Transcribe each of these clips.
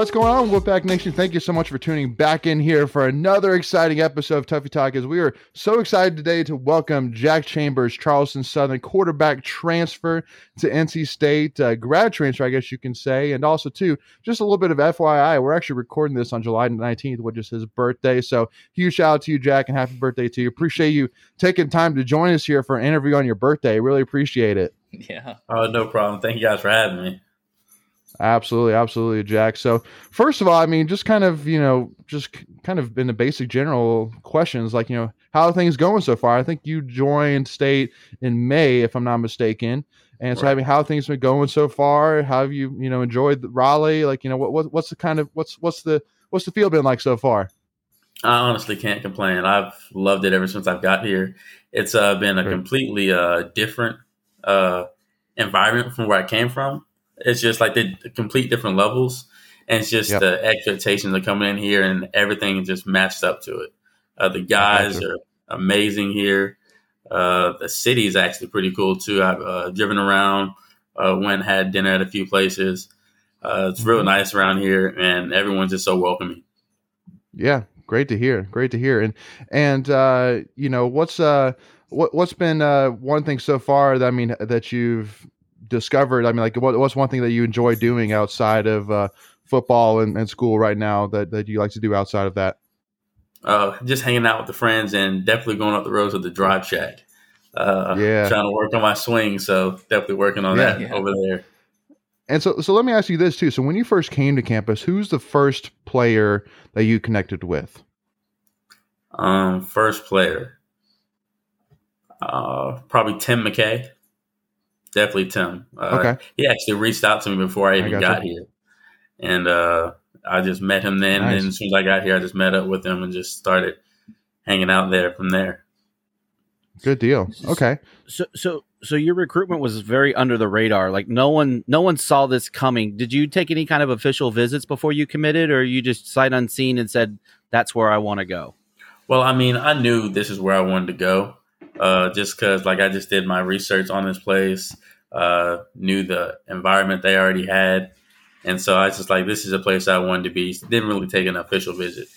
What's going on, Wolfpack Nation? Thank you so much for tuning back in here for another exciting episode of Tuffy Talk. As we are so excited today to welcome Jack Chambers, Charleston Southern quarterback transfer to NC State, uh, grad transfer, I guess you can say, and also too just a little bit of FYI. We're actually recording this on July 19th, which is his birthday. So huge shout out to you, Jack, and happy birthday to you. Appreciate you taking time to join us here for an interview on your birthday. Really appreciate it. Yeah. Oh, no problem. Thank you guys for having me. Absolutely, absolutely, Jack. So, first of all, I mean, just kind of, you know, just kind of in the basic general questions, like, you know, how are things going so far? I think you joined state in May, if I'm not mistaken. And so, right. I mean, how things been going so far? How have you, you know, enjoyed Raleigh? Like, you know, what, what what's the kind of what's what's the what's the field been like so far? I honestly can't complain. I've loved it ever since I've got here. It's uh, been a completely uh, different uh, environment from where I came from. It's just like the complete different levels, and it's just yep. the expectations are coming in here, and everything just matched up to it. Uh, the guys are amazing here. Uh, the city is actually pretty cool too. I've uh, driven around, uh, went had dinner at a few places. Uh, it's real mm-hmm. nice around here, and everyone's just so welcoming. Yeah, great to hear. Great to hear. And and uh, you know what's uh what what's been uh one thing so far that I mean that you've discovered? I mean, like, what, what's one thing that you enjoy doing outside of uh, football and, and, school right now that, that you like to do outside of that? Uh, just hanging out with the friends and definitely going up the roads with the drive shack. Uh, yeah, trying to work on my swing, so definitely working on yeah, that yeah. over there. And so, so let me ask you this too. So, when you first came to campus, who's the first player that you connected with? Um, first player, uh, probably Tim McKay definitely Tim. Uh, okay. He actually reached out to me before I even I got here, and uh, I just met him then. Nice. And as soon as I got here, I just met up with him and just started hanging out there from there. Good deal. Okay. So, so, so your recruitment was very under the radar. Like no one, no one saw this coming. Did you take any kind of official visits before you committed, or you just sight unseen and said, "That's where I want to go"? Well, I mean, I knew this is where I wanted to go uh, just because like I just did my research on this place, uh, knew the environment they already had, and so I was just like, this is a place I wanted to be. Didn't really take an official visit.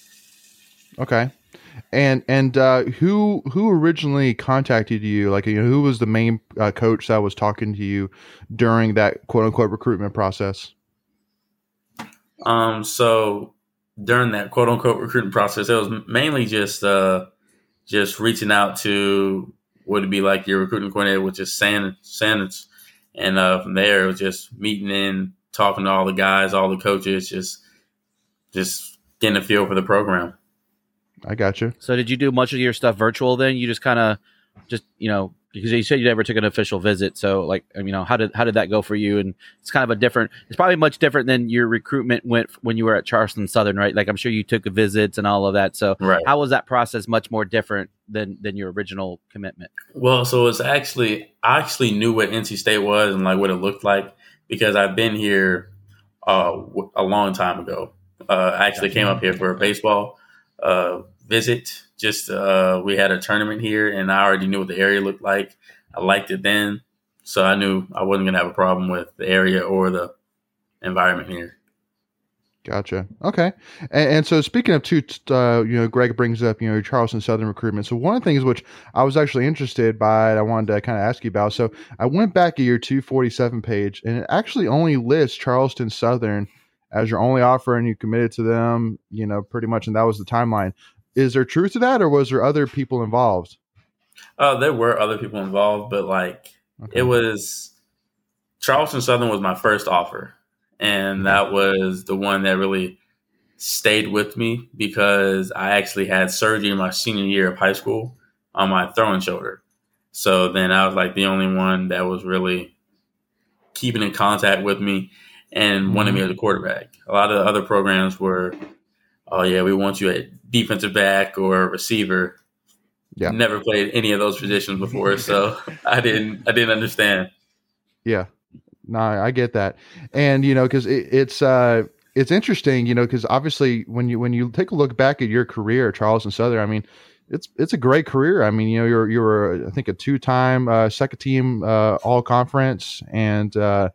Okay, and and uh, who who originally contacted you? Like, you know, who was the main uh, coach that was talking to you during that quote unquote recruitment process? Um, so during that quote unquote recruitment process, it was mainly just uh just reaching out to would be like your recruiting coordinator, which is Sanders, and uh, from there it was just meeting in, talking to all the guys, all the coaches, just just getting a feel for the program. I got you. So did you do much of your stuff virtual then? You just kind of just you know because you said you never took an official visit. So like, you know, how did how did that go for you? And it's kind of a different. It's probably much different than your recruitment went when you were at Charleston Southern, right? Like I'm sure you took visits and all of that. So right. how was that process much more different than than your original commitment? Well, so it's actually I actually knew what NC State was and like what it looked like because I've been here uh, a long time ago. Uh, I actually came up here for baseball uh, visit. Just uh, we had a tournament here, and I already knew what the area looked like. I liked it then, so I knew I wasn't gonna have a problem with the area or the environment here. Gotcha. Okay. And, and, so speaking of two, uh, you know, Greg brings up, you know, Charleston Southern recruitment. So one of the things which I was actually interested by, I wanted to kind of ask you about. So I went back to your 247 page and it actually only lists Charleston Southern as your only offer and you committed to them, you know, pretty much. And that was the timeline. Is there truth to that or was there other people involved? Uh, there were other people involved, but like okay. it was Charleston Southern was my first offer. And that was the one that really stayed with me because I actually had surgery in my senior year of high school on my throwing shoulder. So then I was like the only one that was really keeping in contact with me and mm-hmm. wanted me as a quarterback. A lot of the other programs were, oh yeah, we want you at defensive back or receiver. Yeah. Never played any of those positions before, so I didn't I didn't understand. Yeah. No, I get that. And you know, cuz it, it's uh it's interesting, you know, cuz obviously when you when you take a look back at your career at Charleston Southern, I mean, it's it's a great career. I mean, you know, you're you're I think a two-time uh, second team uh, all conference and uh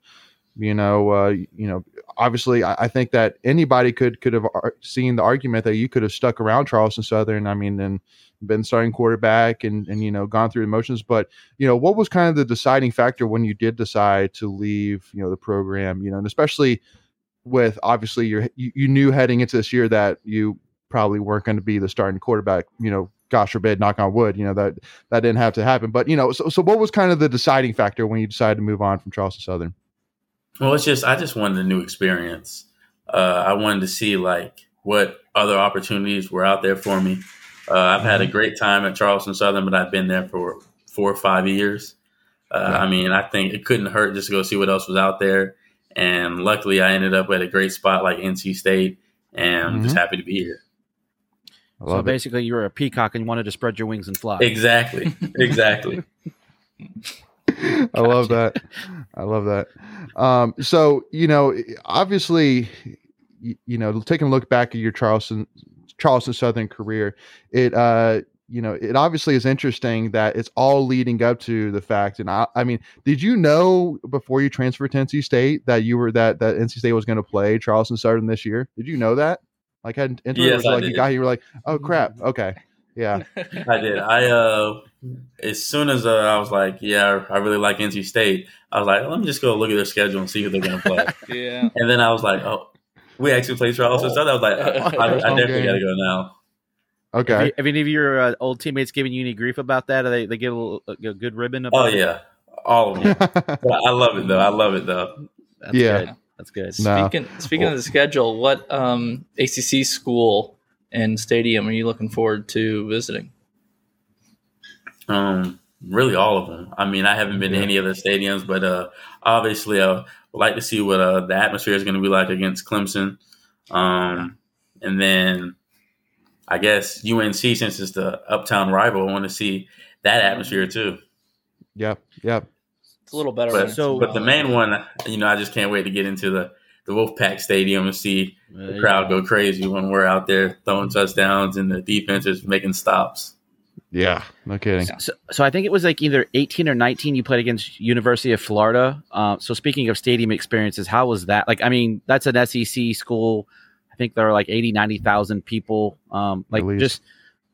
you know, uh, you know, obviously, I, I, think that anybody could could have uh, seen the argument that you could have stuck around Charleston Southern. I mean, and been starting quarterback and and you know gone through the motions. But you know, what was kind of the deciding factor when you did decide to leave? You know, the program. You know, and especially with obviously you you knew heading into this year that you probably weren't going to be the starting quarterback. You know, gosh forbid, knock on wood, you know, that that didn't have to happen. But you know, so so what was kind of the deciding factor when you decided to move on from Charleston Southern? Well, it's just I just wanted a new experience. Uh, I wanted to see like what other opportunities were out there for me. Uh, I've had a mm-hmm. great time at Charleston Southern, but I've been there for four or five years. Uh, yeah. I mean, I think it couldn't hurt just to go see what else was out there. And luckily, I ended up at a great spot like NC State, and I'm mm-hmm. just happy to be here. So basically, you were a peacock and you wanted to spread your wings and fly. Exactly. Exactly. I love that. I love that. Um, so you know, obviously, you, you, know, taking a look back at your Charleston Charleston Southern career, it uh, you know, it obviously is interesting that it's all leading up to the fact. And I, I mean, did you know before you transferred to NC State that you were that that NC State was going to play Charleston Southern this year? Did you know that? Like had yes, like you got you were like, oh crap, okay, yeah. I did. I uh, as soon as uh, I was like, yeah, I really like NC State. I was like, let me just go look at their schedule and see who they're going to play. yeah. And then I was like, oh, we actually play Charleston. Oh. So I was like, I, I, I definitely got to go now. Okay. Have, you, have, any of your uh, old teammates giving you any grief about that? Or they they get a, little, a good ribbon? About oh yeah, all of them. I love it though. I love it though. That's yeah. Good. That's good. Speaking speaking well, of the schedule, what um, ACC school and stadium are you looking forward to visiting? Um, really all of them. I mean, I haven't been yeah. to any of the stadiums, but uh, obviously, I would like to see what uh, the atmosphere is going to be like against Clemson. Um, and then I guess UNC, since it's the uptown rival, I want to see that atmosphere too. Yep, yep. It's a little better. But, so, but the main one, you know, I just can't wait to get into the the Wolfpack Stadium and see the crowd go crazy when we're out there throwing touchdowns and the defense is making stops. Yeah, no kidding. So, so I think it was like either 18 or 19 you played against University of Florida. Uh, so speaking of stadium experiences, how was that? Like, I mean, that's an SEC school. I think there are like 80, 90,000 people. Um, like just,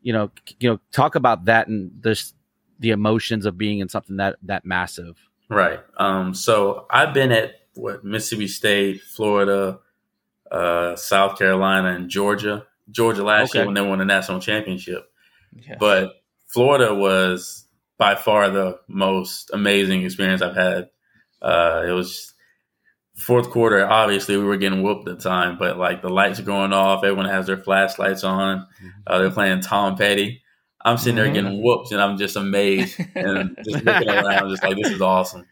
you know, you know, talk about that and this, the emotions of being in something that, that massive. Right. Um, so I've been at what Mississippi State, Florida, uh, South Carolina, and Georgia. Georgia last okay. year when they won the national championship. Yeah. But Florida was by far the most amazing experience I've had. Uh, it was fourth quarter. Obviously, we were getting whooped at the time, but like the lights are going off. Everyone has their flashlights on. Mm-hmm. Uh, they're playing Tom Petty. I'm sitting there getting mm-hmm. whooped, and I'm just amazed and just looking around, just like this is awesome.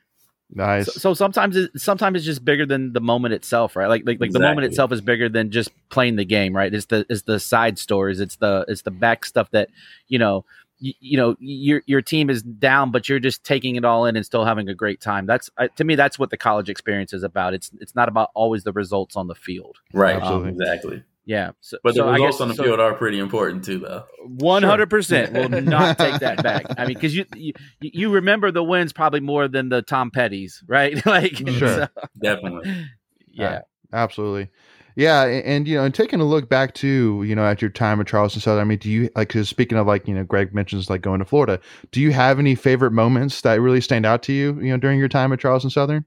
Nice. So, so, sometimes, it, sometimes it's just bigger than the moment itself, right? Like, like, like exactly. the moment itself is bigger than just playing the game, right? It's the, it's the side stories, it's the, it's the back stuff that, you know, you, you know, your your team is down, but you're just taking it all in and still having a great time. That's uh, to me, that's what the college experience is about. It's, it's not about always the results on the field, right? Um, exactly. Yeah, so, but the so results guess, on the so, field are pretty important too, though. One hundred percent will not take that back. I mean, because you, you, you remember the wins probably more than the Tom Petty's, right? like, sure, so, definitely, yeah, uh, absolutely, yeah. And, and, you know, and taking a look back to you know at your time at Charleston Southern, I mean, do you like? Because speaking of like you know, Greg mentions like going to Florida. Do you have any favorite moments that really stand out to you? You know, during your time at Charleston Southern.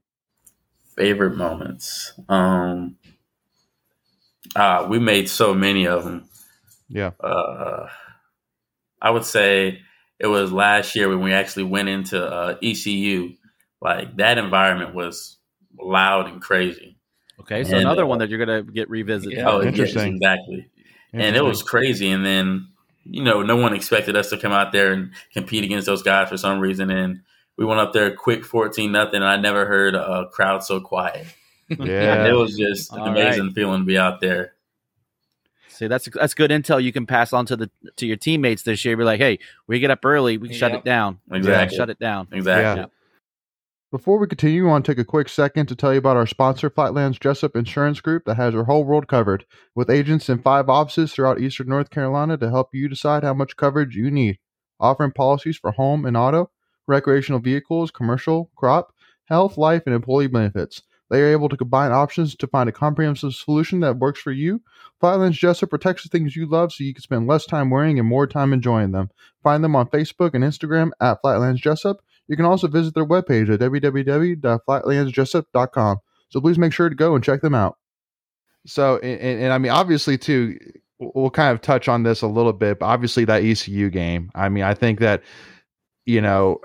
Favorite moments. Um uh, we made so many of them. Yeah. Uh, I would say it was last year when we actually went into uh, ECU. Like that environment was loud and crazy. Okay, so and, another one that you're gonna get revisited. Yeah, oh, interesting. Yes, exactly. Interesting. And it was crazy. And then you know, no one expected us to come out there and compete against those guys for some reason. And we went up there quick, fourteen nothing. And I never heard a crowd so quiet. Yeah, it was just an amazing right. feeling to be out there. See, that's that's good intel you can pass on to the to your teammates this year. Be like, hey, we get up early, we can shut it down. Exactly, shut it down. Exactly. Yeah. Before we continue, I want to take a quick second to tell you about our sponsor, Flatlands Jessup Insurance Group, that has your whole world covered, with agents in five offices throughout eastern North Carolina to help you decide how much coverage you need. Offering policies for home and auto, recreational vehicles, commercial, crop, health, life, and employee benefits. They are able to combine options to find a comprehensive solution that works for you. Flatlands Jessup protects the things you love so you can spend less time wearing and more time enjoying them. Find them on Facebook and Instagram at Flatlands Jessup. You can also visit their webpage at www.flatlandsjessup.com. So please make sure to go and check them out. So, and, and I mean, obviously, too, we'll kind of touch on this a little bit, but obviously that ECU game. I mean, I think that you know,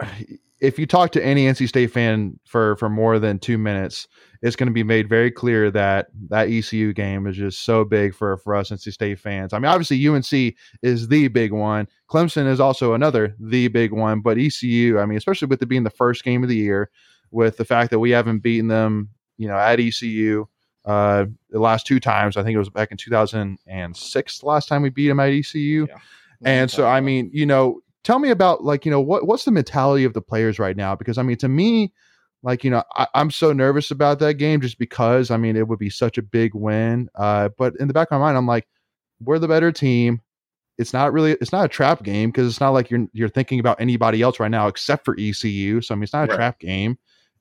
if you talk to any NC State fan for for more than two minutes, it's going to be made very clear that that ECU game is just so big for for us NC State fans. I mean, obviously UNC is the big one. Clemson is also another the big one, but ECU, I mean, especially with it being the first game of the year, with the fact that we haven't beaten them, you know, at ECU uh, the last two times. I think it was back in 2006, the last time we beat them at ECU. Yeah. And so, I mean, you know, tell me about like, you know, what what's the mentality of the players right now? Because I mean, to me, like, you know, I, am so nervous about that game just because I mean, it would be such a big win. Uh, but in the back of my mind, I'm like, we're the better team. It's not really, it's not a trap game because it's not like you're you're thinking about anybody else right now except for ECU. So I mean, it's not a right. trap game.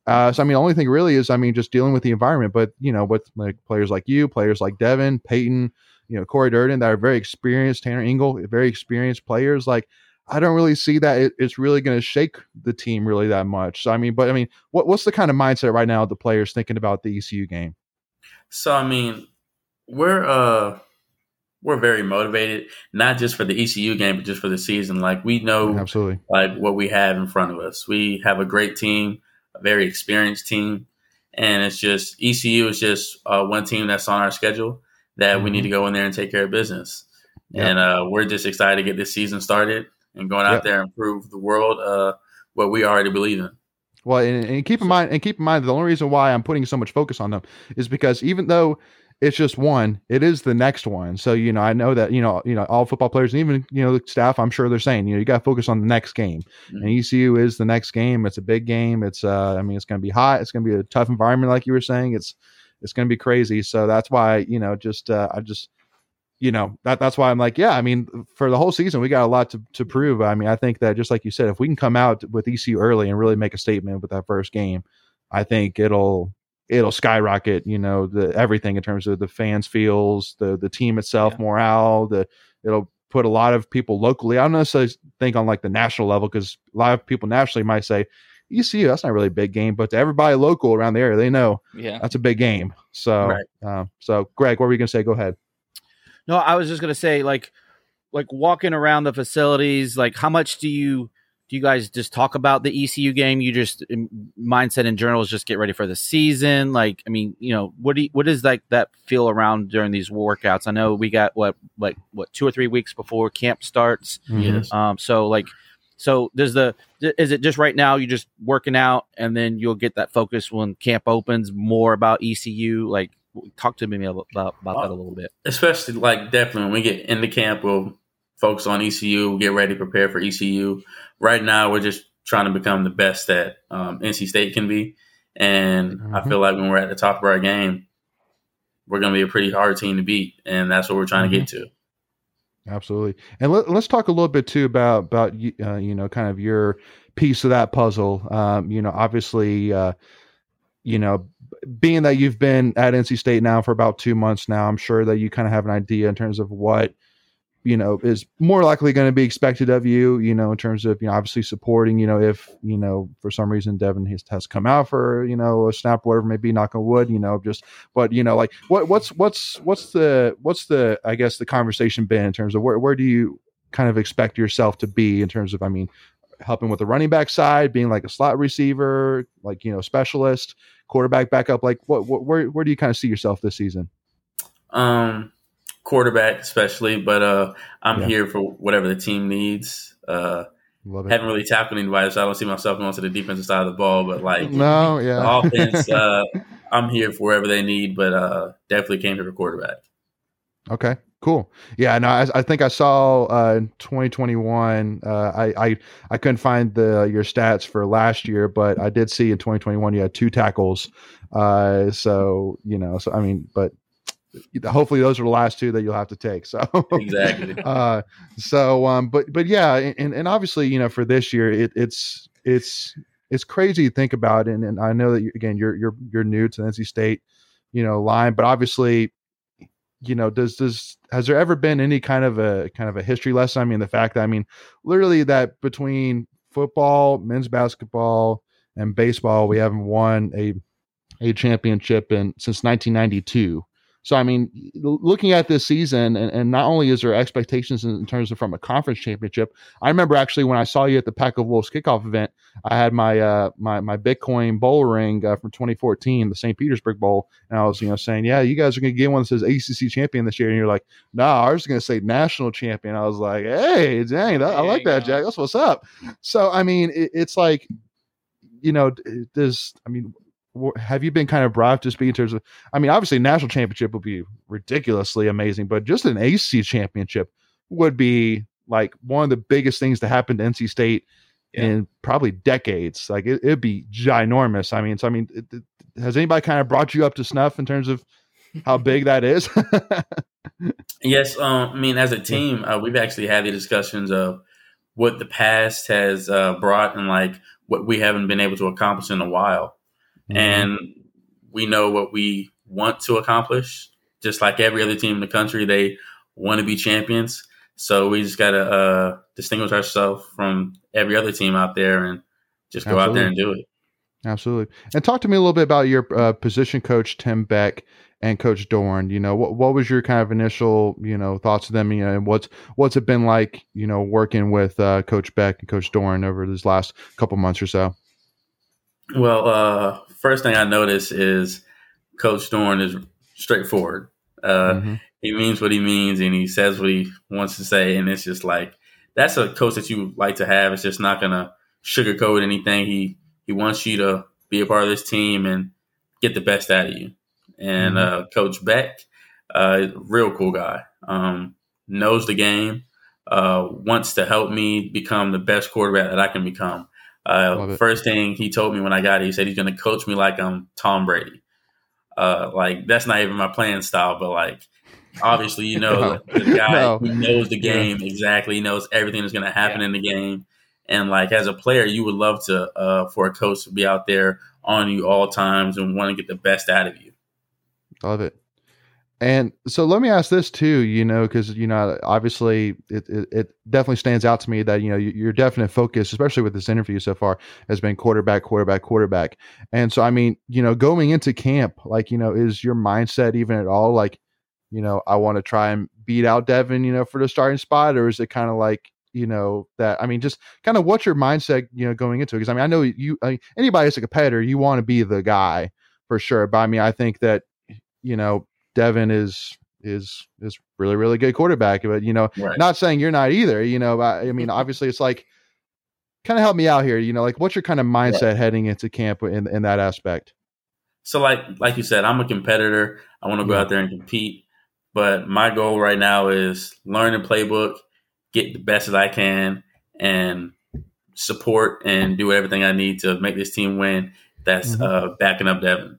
Uh, so I mean, the only thing really is, I mean, just dealing with the environment. But you know, with like players like you, players like Devin, Peyton, you know, Corey Durden, that are very experienced, Tanner Ingle, very experienced players. Like, I don't really see that it, it's really going to shake the team really that much. So I mean, but I mean, what what's the kind of mindset right now of the players thinking about the ECU game? So I mean, we're uh we're very motivated, not just for the ECU game, but just for the season. Like we know absolutely like what we have in front of us. We have a great team a very experienced team, and it's just ECU is just uh, one team that's on our schedule that mm-hmm. we need to mm-hmm. go in there and take care of business. Yep. And uh, we're just excited to get this season started and going out yep. there and prove the world uh, what we already believe in. Well, and, and, keep in mind, and keep in mind, the only reason why I'm putting so much focus on them is because even though it's just one. It is the next one. So you know, I know that you know, you know, all football players and even you know the staff. I'm sure they're saying you know you got to focus on the next game. Mm-hmm. And ECU is the next game. It's a big game. It's uh, I mean, it's going to be hot. It's going to be a tough environment, like you were saying. It's it's going to be crazy. So that's why you know, just uh, I just you know that that's why I'm like, yeah. I mean, for the whole season, we got a lot to to prove. I mean, I think that just like you said, if we can come out with ECU early and really make a statement with that first game, I think it'll it'll skyrocket, you know, the everything in terms of the fans feels, the the team itself, yeah. morale, the it'll put a lot of people locally. I don't necessarily think on like the national level because a lot of people nationally might say, ECU, that's not really a big game, but to everybody local around the area, they know yeah. that's a big game. So, right. uh, so Greg, what were you gonna say? Go ahead. No, I was just gonna say like, like walking around the facilities, like how much do you do you guys just talk about the ECU game? You just mindset in general is just get ready for the season. Like, I mean, you know, what do you, what does like that feel around during these workouts? I know we got what like what two or three weeks before camp starts. Mm-hmm. Yes. Um. So like, so does the is it just right now you're just working out and then you'll get that focus when camp opens more about ECU? Like, talk to me about about, uh, that a little bit. Especially like definitely when we get in the camp, we'll focus on ECU, get ready, prepare for ECU. Right now, we're just trying to become the best that um, NC State can be. And mm-hmm. I feel like when we're at the top of our game, we're going to be a pretty hard team to beat. And that's what we're trying mm-hmm. to get to. Absolutely. And let, us talk a little bit too about, about, uh, you know, kind of your piece of that puzzle. Um, you know, obviously, uh, you know, being that you've been at NC State now for about two months now, I'm sure that you kind of have an idea in terms of what – you know is more likely going to be expected of you you know in terms of you know obviously supporting you know if you know for some reason devin has, has come out for you know a snap whatever may be knock on wood you know just but you know like what what's what's what's the what's the i guess the conversation been in terms of where, where do you kind of expect yourself to be in terms of i mean helping with the running back side being like a slot receiver like you know specialist quarterback backup like what, what where, where do you kind of see yourself this season um quarterback especially, but uh, I'm yeah. here for whatever the team needs. Uh, haven't really tackled anybody, so I don't see myself going to the defensive side of the ball. But like, no, yeah, offense, uh, I'm here for wherever they need, but uh, definitely came to the quarterback. Okay, cool. Yeah, no, I, I think I saw uh, in 2021. Uh, I, I I couldn't find the your stats for last year, but I did see in 2021 you had two tackles. Uh, so you know, so I mean, but hopefully those are the last two that you'll have to take. So exactly. Uh, so um, but but yeah, and and obviously you know for this year it, it's it's it's crazy to think about. And, and I know that you, again, you're you're you're new to NC State, you know, line, but obviously, you know, does does has there ever been any kind of a kind of a history lesson? I mean, the fact that I mean, literally that between football, men's basketball, and baseball, we haven't won a a championship in since 1992. So, I mean, looking at this season, and, and not only is there expectations in, in, terms of from a conference championship, I remember actually when I saw you at the Pack of Wolves kickoff event, I had my uh, my my Bitcoin bowl ring uh, from 2014, the St. Petersburg Bowl, and I was you know saying, yeah, you guys are going to get one that says ACC champion this year, and you're like, no, nah, ours is going to say national champion. I was like, hey, dang, that, I like that, Jack. That's what's up. So, I mean, it, it's like, you know, does I mean have you been kind of brought to speed in terms of i mean obviously national championship would be ridiculously amazing but just an ac championship would be like one of the biggest things to happen to nc state yeah. in probably decades. Like it, would be ginormous. I mean so i mean it, it, has anybody kind of brought you up to snuff in terms of how big that is? Yes um, i mean as a team uh, we've actually had the discussions of what the past has uh, brought and like what we haven't been able to accomplish in a while mm-hmm. and we know what we want to accomplish. Just like every other team in the country, they want to be champions. So we just got to uh, distinguish ourselves from every other team out there and just go Absolutely. out there and do it. Absolutely. And talk to me a little bit about your uh, position coach, Tim Beck, and Coach Doeren. You know, what what was your kind of initial, you know, thoughts of them? You know, and what's what's it been like, you know, working with uh, Coach Beck and Coach Doeren over these last couple months or so? Well, uh, first thing I notice is Coach Doeren is straightforward. Uh, mm-hmm. He means what he means, and he says what he wants to say, and it's just like that's a coach that you like to have. It's just not gonna sugarcoat anything. He he wants you to be a part of this team and get the best out of you. And mm-hmm. uh, Coach Beck, uh, real cool guy, um, knows the game, uh, wants to help me become the best quarterback that I can become. Uh, first thing he told me when I got here, he said he's going to coach me like I'm Tom Brady. Uh, like that's not even my playing style, but like obviously you know no. the guy no. who knows the game yeah. exactly, he knows everything that's going to happen yeah. in the game, and like as a player, you would love to uh, for a coach to be out there on you all times and want to get the best out of you. Love it. And so let me ask this too, you know, because you know, obviously, it, it, it definitely stands out to me that you know your definite focus, especially with this interview so far, has been quarterback, quarterback, quarterback. And so, I mean, you know, going into camp, like you know, is your mindset even at all like, you know, I want to try and beat out Devin, you know, for the starting spot, or is it kind of like, you know, that I mean, just kind of what's your mindset, you know, going into it? Because I mean, I know you, I mean, anybody as a competitor, you want to be the guy for sure. But I mean, I think that you know Devin is is is really really good quarterback. But you know, right. not saying you're not either. You know, I, I mean, obviously, it's like kind of help me out here. You know, like what's your kind of mindset right. heading into camp in in that aspect? So, like like you said, I'm a competitor. I want to go yeah. out there and compete. But my goal right now is learn the playbook, get the best that I can, and support and do everything I need to make this team win. That's mm-hmm. uh, backing up Devin.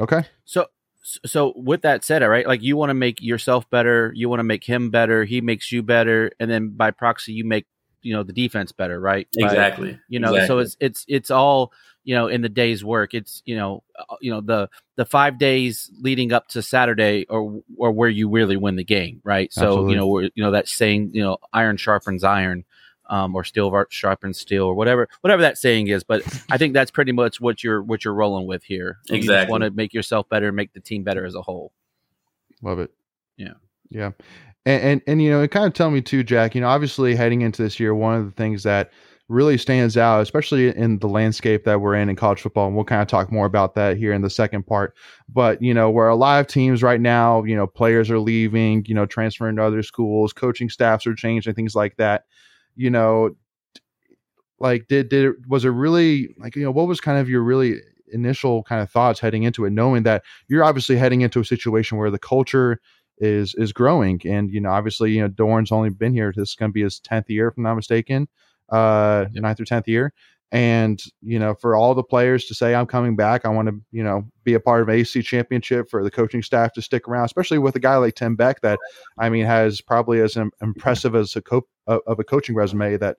Okay. So so with that said, right, like you want to make yourself better, you want to make him better, he makes you better, and then by proxy, you make you know the defense better, right? Exactly. By, you know, exactly. so it's it's it's all you know in the day's work. It's you know uh, you know the the five days leading up to Saturday or or where you really win the game, right? So Absolutely. you know you know that saying you know iron sharpens iron um, or steel sharpens steel or whatever whatever that saying is. But I think that's pretty much what you're what you're rolling with here. Exactly. You just want to make yourself better, make the team better as a whole. Love it. Yeah. Yeah. And, and, and you know, it kind of tell me too, Jack. You know, obviously heading into this year, one of the things that really stands out, especially in the landscape that we're in in college football, and we'll kind of talk more about that here in the second part. But you know, where a lot of teams right now, you know, players are leaving, you know, transferring to other schools, coaching staffs are changing, things like that you know, like did did it, was it really like you know what was kind of your really initial kind of thoughts heading into it, knowing that you're obviously heading into a situation where the culture is is growing, and you know obviously you know Doeren's only been here. This is going to be his tenth year, if I'm not mistaken, uh, yep. ninth or tenth year. And you know, for all the players to say I'm coming back, I want to you know be a part of AC championship. For the coaching staff to stick around, especially with a guy like Tim Beck, that I mean has probably as impressive as a co- of a coaching resume that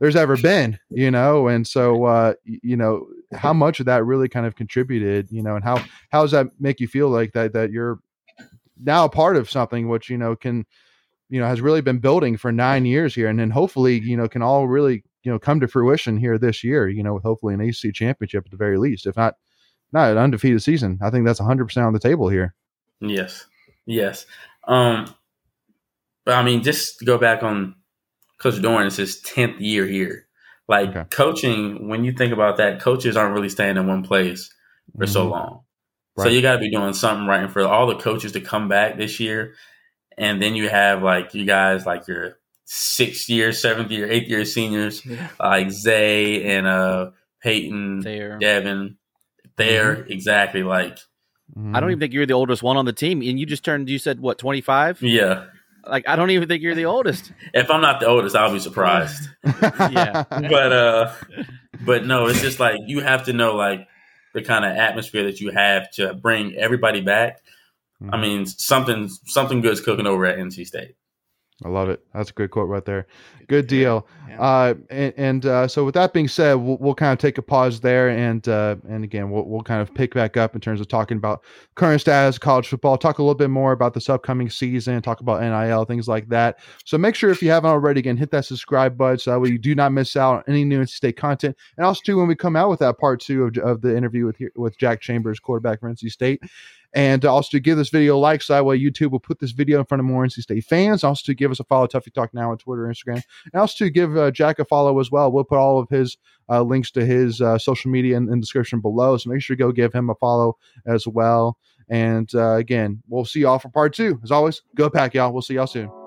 there's ever been, you know, and so uh, you know how much of that really kind of contributed, you know, and how how does that make you feel like that that you're now a part of something which you know can you know has really been building for nine years here, and then hopefully you know can all really you know come to fruition here this year, you know, with hopefully an ACC championship at the very least, if not not an undefeated season. I think that's 100 percent on the table here. Yes, yes. Um, but I mean, just to go back on Coach Doeren, it's his 10th year here. Like okay. coaching, when you think about that, coaches aren't really staying in one place for mm-hmm. so long. Right. So you got to be doing something right. And for all the coaches to come back this year, and then you have like you guys like your sixth year, seventh year, eighth year seniors yeah. like Zay and uh Peyton, there. Devin, there mm-hmm. exactly like. I don't even think you're the oldest one on the team, and you just turned. You said what, 25? Yeah. Like I don't even think you're the oldest. if I'm not the oldest, I'll be surprised. yeah. But uh but no, it's just like you have to know like the kind of atmosphere that you have to bring everybody back. Mm-hmm. I mean, something something good's cooking over at NC State. I love it. That's a good quote right there. Good deal. Yeah. Uh, and, and uh, so, with that being said, we'll, we'll, kind of take a pause there, and uh, and again, we'll, we'll kind of pick back up in terms of talking about current status, college football, talk a little bit more about this upcoming season, talk about NIL, things like that. So make sure if you haven't already, again, hit that subscribe button so that way you do not miss out on any new NC State content. And also, too, when we come out with that part two of, of the interview with with Jack Chambers, quarterback for NC State, and also to give this video a like so that way YouTube will put this video in front of more NC State fans. Also to give us a follow, Tuffy Talk Now on Twitter, Instagram, and also to give uh, Jack a follow as well. We'll put all of his uh, links to his uh, social media in, in, the description below. So make sure you go give him a follow as well. And uh, again, we'll see y'all for part two. As always, go pack, y'all. We'll see y'all soon.